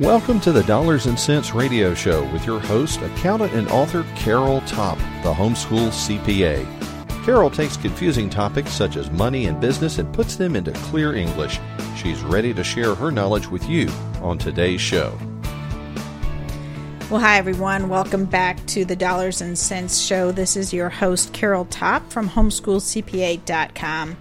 Welcome to the Dollars and Cents Radio Show with your host, accountant and author Carol Topp, the homeschool CPA. Carol takes confusing topics such as money and business and puts them into clear English. She's ready to share her knowledge with you on today's show. Well, hi everyone. Welcome back to the Dollars and Cents Show. This is your host, Carol Topp from homeschoolcpa.com.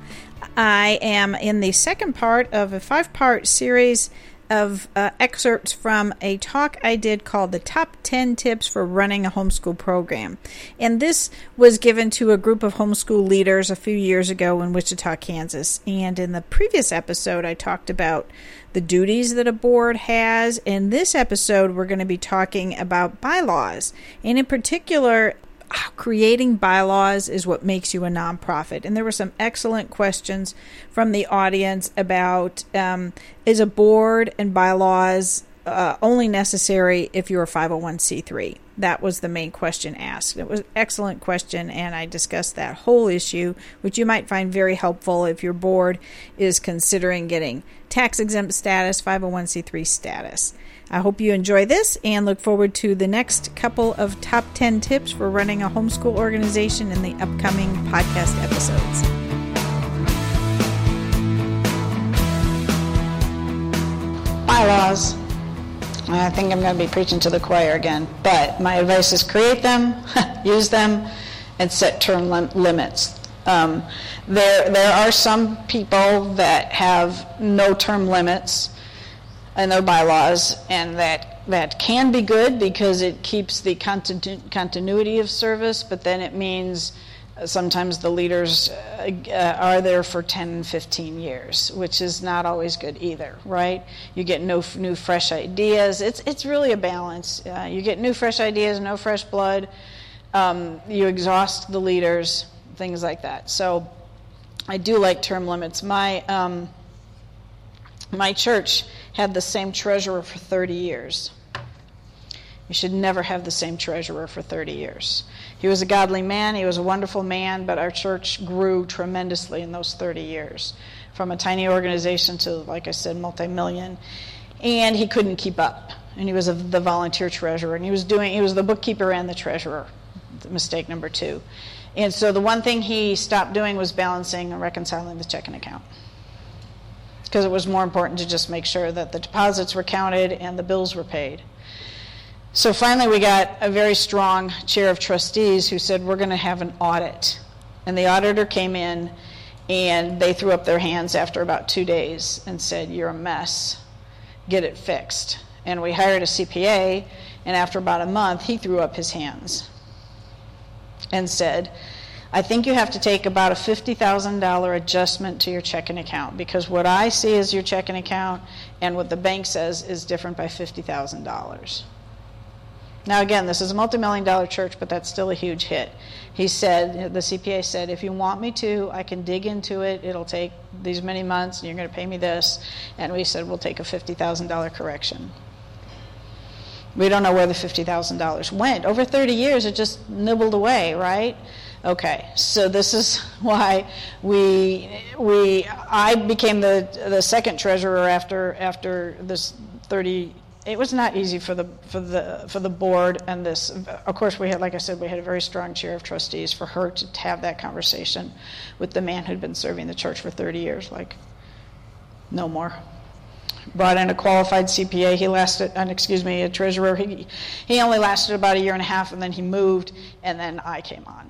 I am in the second part of a five part series of uh, excerpts from a talk I did called The Top 10 Tips for Running a Homeschool Program. And this was given to a group of homeschool leaders a few years ago in Wichita, Kansas. And in the previous episode, I talked about the duties that a board has. In this episode, we're going to be talking about bylaws. And in particular, creating bylaws is what makes you a nonprofit. And there were some excellent questions from the audience about um, is a board and bylaws uh, only necessary if you're a 501c3? That was the main question asked. It was an excellent question, and I discussed that whole issue, which you might find very helpful if your board is considering getting tax exempt status, 501c3 status. I hope you enjoy this and look forward to the next couple of top 10 tips for running a homeschool organization in the upcoming podcast episodes. Bye, Bylaws. I think I'm going to be preaching to the choir again, but my advice is create them, use them, and set term lim- limits. Um, there, there are some people that have no term limits in their bylaws, and that that can be good because it keeps the continu- continuity of service, but then it means sometimes the leaders uh, are there for 10 15 years which is not always good either right? You get no f- new fresh ideas. It's, it's really a balance. Uh, you get new fresh ideas no fresh blood. Um, you exhaust the leaders things like that. So i do like term limits. My um, my church had the same treasurer for 30 years. You should never have the same treasurer for 30 years. He was a godly man, he was a wonderful man, but our church grew tremendously in those 30 years from a tiny organization to, like I said, multi million. And he couldn't keep up. And he was a, the volunteer treasurer, and he was doing, he was the bookkeeper and the treasurer. Mistake number two. And so the one thing he stopped doing was balancing and reconciling the checking account because it was more important to just make sure that the deposits were counted and the bills were paid. So finally, we got a very strong chair of trustees who said, We're going to have an audit. And the auditor came in and they threw up their hands after about two days and said, You're a mess. Get it fixed. And we hired a CPA, and after about a month, he threw up his hands and said, I think you have to take about a $50,000 adjustment to your checking account because what I see as your checking account and what the bank says is different by $50,000. Now, again, this is a multi million dollar church, but that's still a huge hit. He said, the CPA said, if you want me to, I can dig into it. It'll take these many months, and you're going to pay me this. And we said, we'll take a $50,000 correction. We don't know where the $50,000 went. Over 30 years, it just nibbled away, right? Okay, so this is why we we I became the the second treasurer after after this 30 it was not easy for the for the for the board and this of course we had like I said we had a very strong chair of trustees for her to have that conversation with the man who'd been serving the church for 30 years like no more brought in a qualified CPA. He lasted, and excuse me, a treasurer. He, he only lasted about a year and a half, and then he moved, and then I came on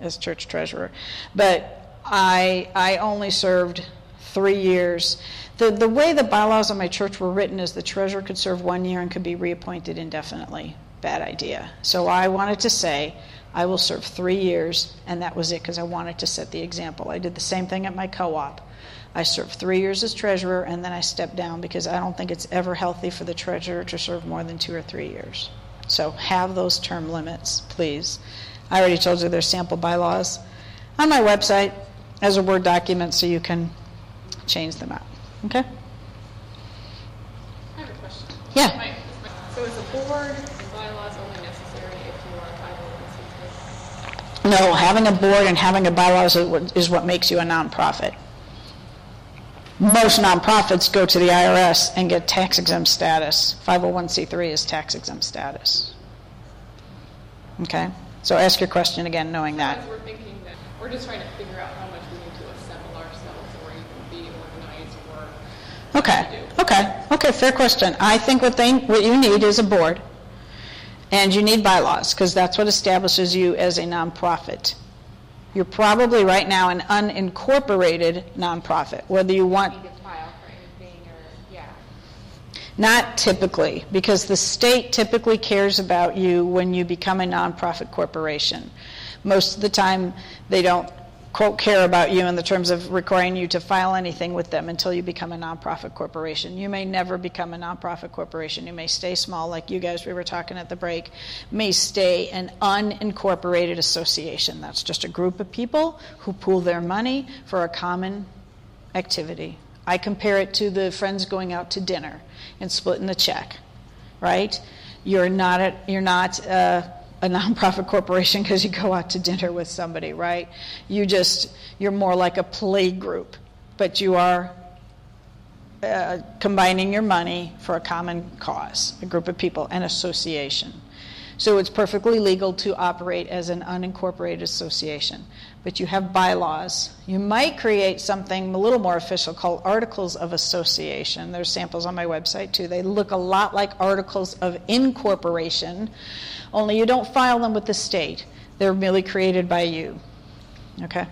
as church treasurer. But I, I only served three years. The, the way the bylaws of my church were written is the treasurer could serve one year and could be reappointed indefinitely. Bad idea. So I wanted to say, I will serve three years, and that was it because I wanted to set the example. I did the same thing at my co op. I served three years as treasurer, and then I stepped down because I don't think it's ever healthy for the treasurer to serve more than two or three years. So have those term limits, please. I already told you there's sample bylaws on my website as a Word document so you can change them out. Okay? I have a question. Yeah. So is a board and bylaws only necessary if you are 501c3? No, having a board and having a bylaws is what- is what makes you a nonprofit. Most nonprofits go to the IRS and get tax exempt status. 501c3 is tax exempt status. Okay? So ask your question again, knowing that. Sometimes we're thinking that, we're just trying to figure out how much we need to assemble ourselves or even be organized or. Okay, okay, okay, fair question. I think what they, what you need is a board, and you need bylaws, because that's what establishes you as a nonprofit. You're probably right now an unincorporated nonprofit, whether you want, need to file for anything or, yeah. not typically, because the state typically cares about you when you become a nonprofit corporation. Most of the time, they don't, quote, care about you in the terms of requiring you to file anything with them until you become a nonprofit corporation. You may never become a nonprofit corporation. You may stay small, like you guys we were talking at the break, may stay an unincorporated association. That's just a group of people who pool their money for a common activity. I compare it to the friends going out to dinner and splitting the check, right? You're not a, you're not a, a nonprofit corporation because you go out to dinner with somebody, right? You just you're more like a play group, but you are uh, combining your money for a common cause, a group of people, an association. So it's perfectly legal to operate as an unincorporated association, but you have bylaws. You might create something a little more official called articles of association. There's samples on my website too. They look a lot like articles of incorporation, only you don't file them with the state. They're merely created by you. Okay?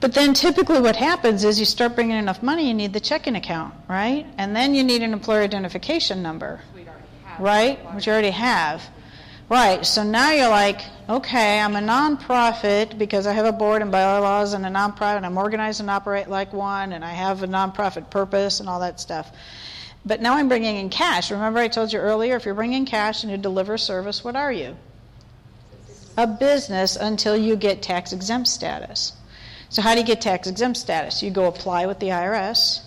But then typically what happens is you start bringing enough money, you need the checking account, right? And then you need an employer identification number. Right? Which you already have. Right, so now you're like, okay, I'm a nonprofit because I have a board and bylaws and a nonprofit, and I'm organized and operate like one, and I have a nonprofit purpose and all that stuff. But now I'm bringing in cash. Remember, I told you earlier if you're bringing cash and you deliver service, what are you? A business until you get tax exempt status. So, how do you get tax exempt status? You go apply with the IRS,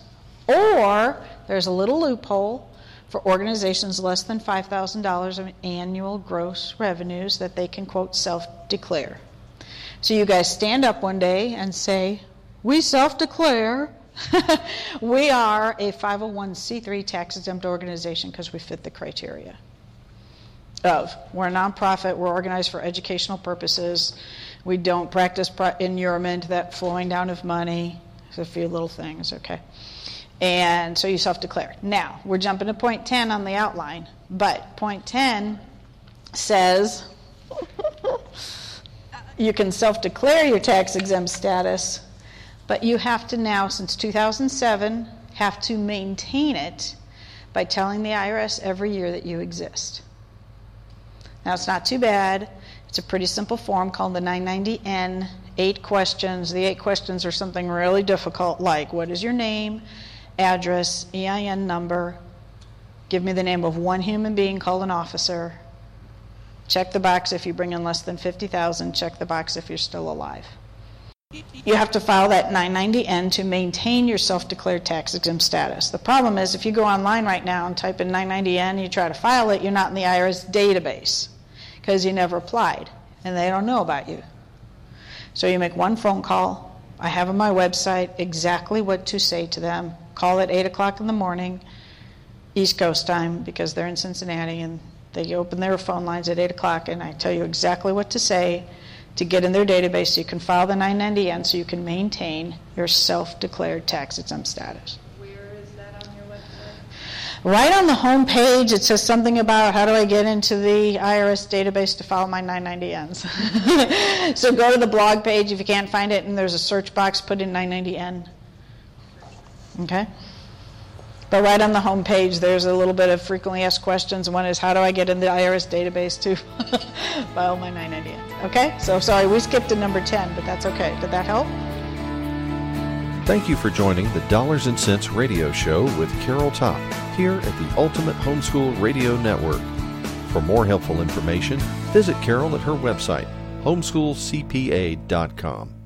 or there's a little loophole for organizations less than $5,000 of annual gross revenues that they can, quote, self declare. So, you guys stand up one day and say, We self declare. we are a 501c3 tax exempt organization because we fit the criteria of we're a nonprofit, we're organized for educational purposes, we don't practice inurement, that flowing down of money, There's a few little things, okay. And so you self declare. Now, we're jumping to point 10 on the outline, but point 10 says you can self declare your tax exempt status, but you have to now, since 2007, have to maintain it by telling the IRS every year that you exist. Now, it's not too bad. It's a pretty simple form called the 990N. Eight questions. The eight questions are something really difficult, like what is your name, address, EIN number, give me the name of one human being called an officer, check the box if you bring in less than 50,000, check the box if you're still alive. You have to file that 990N to maintain your self declared tax exempt status. The problem is, if you go online right now and type in 990N and you try to file it, you're not in the IRS database because you never applied and they don't know about you. So you make one phone call. I have on my website exactly what to say to them. Call at 8 o'clock in the morning, East Coast time, because they're in Cincinnati and they open their phone lines at 8 o'clock, and I tell you exactly what to say to get in their database so you can file the 990N so you can maintain your self declared tax exempt status. Where is that on your website? Right on the home page, it says something about how do I get into the IRS database to file my 990Ns. so go to the blog page if you can't find it, and there's a search box, put in 990N. Okay? But right on the home page, there's a little bit of frequently asked questions. One is, how do I get in the IRS database to file my 990N? Okay? So sorry, we skipped to number 10, but that's okay. Did that help? Thank you for joining the Dollars and Cents Radio Show with Carol Topp here at the Ultimate Homeschool Radio Network. For more helpful information, visit Carol at her website, homeschoolcpa.com.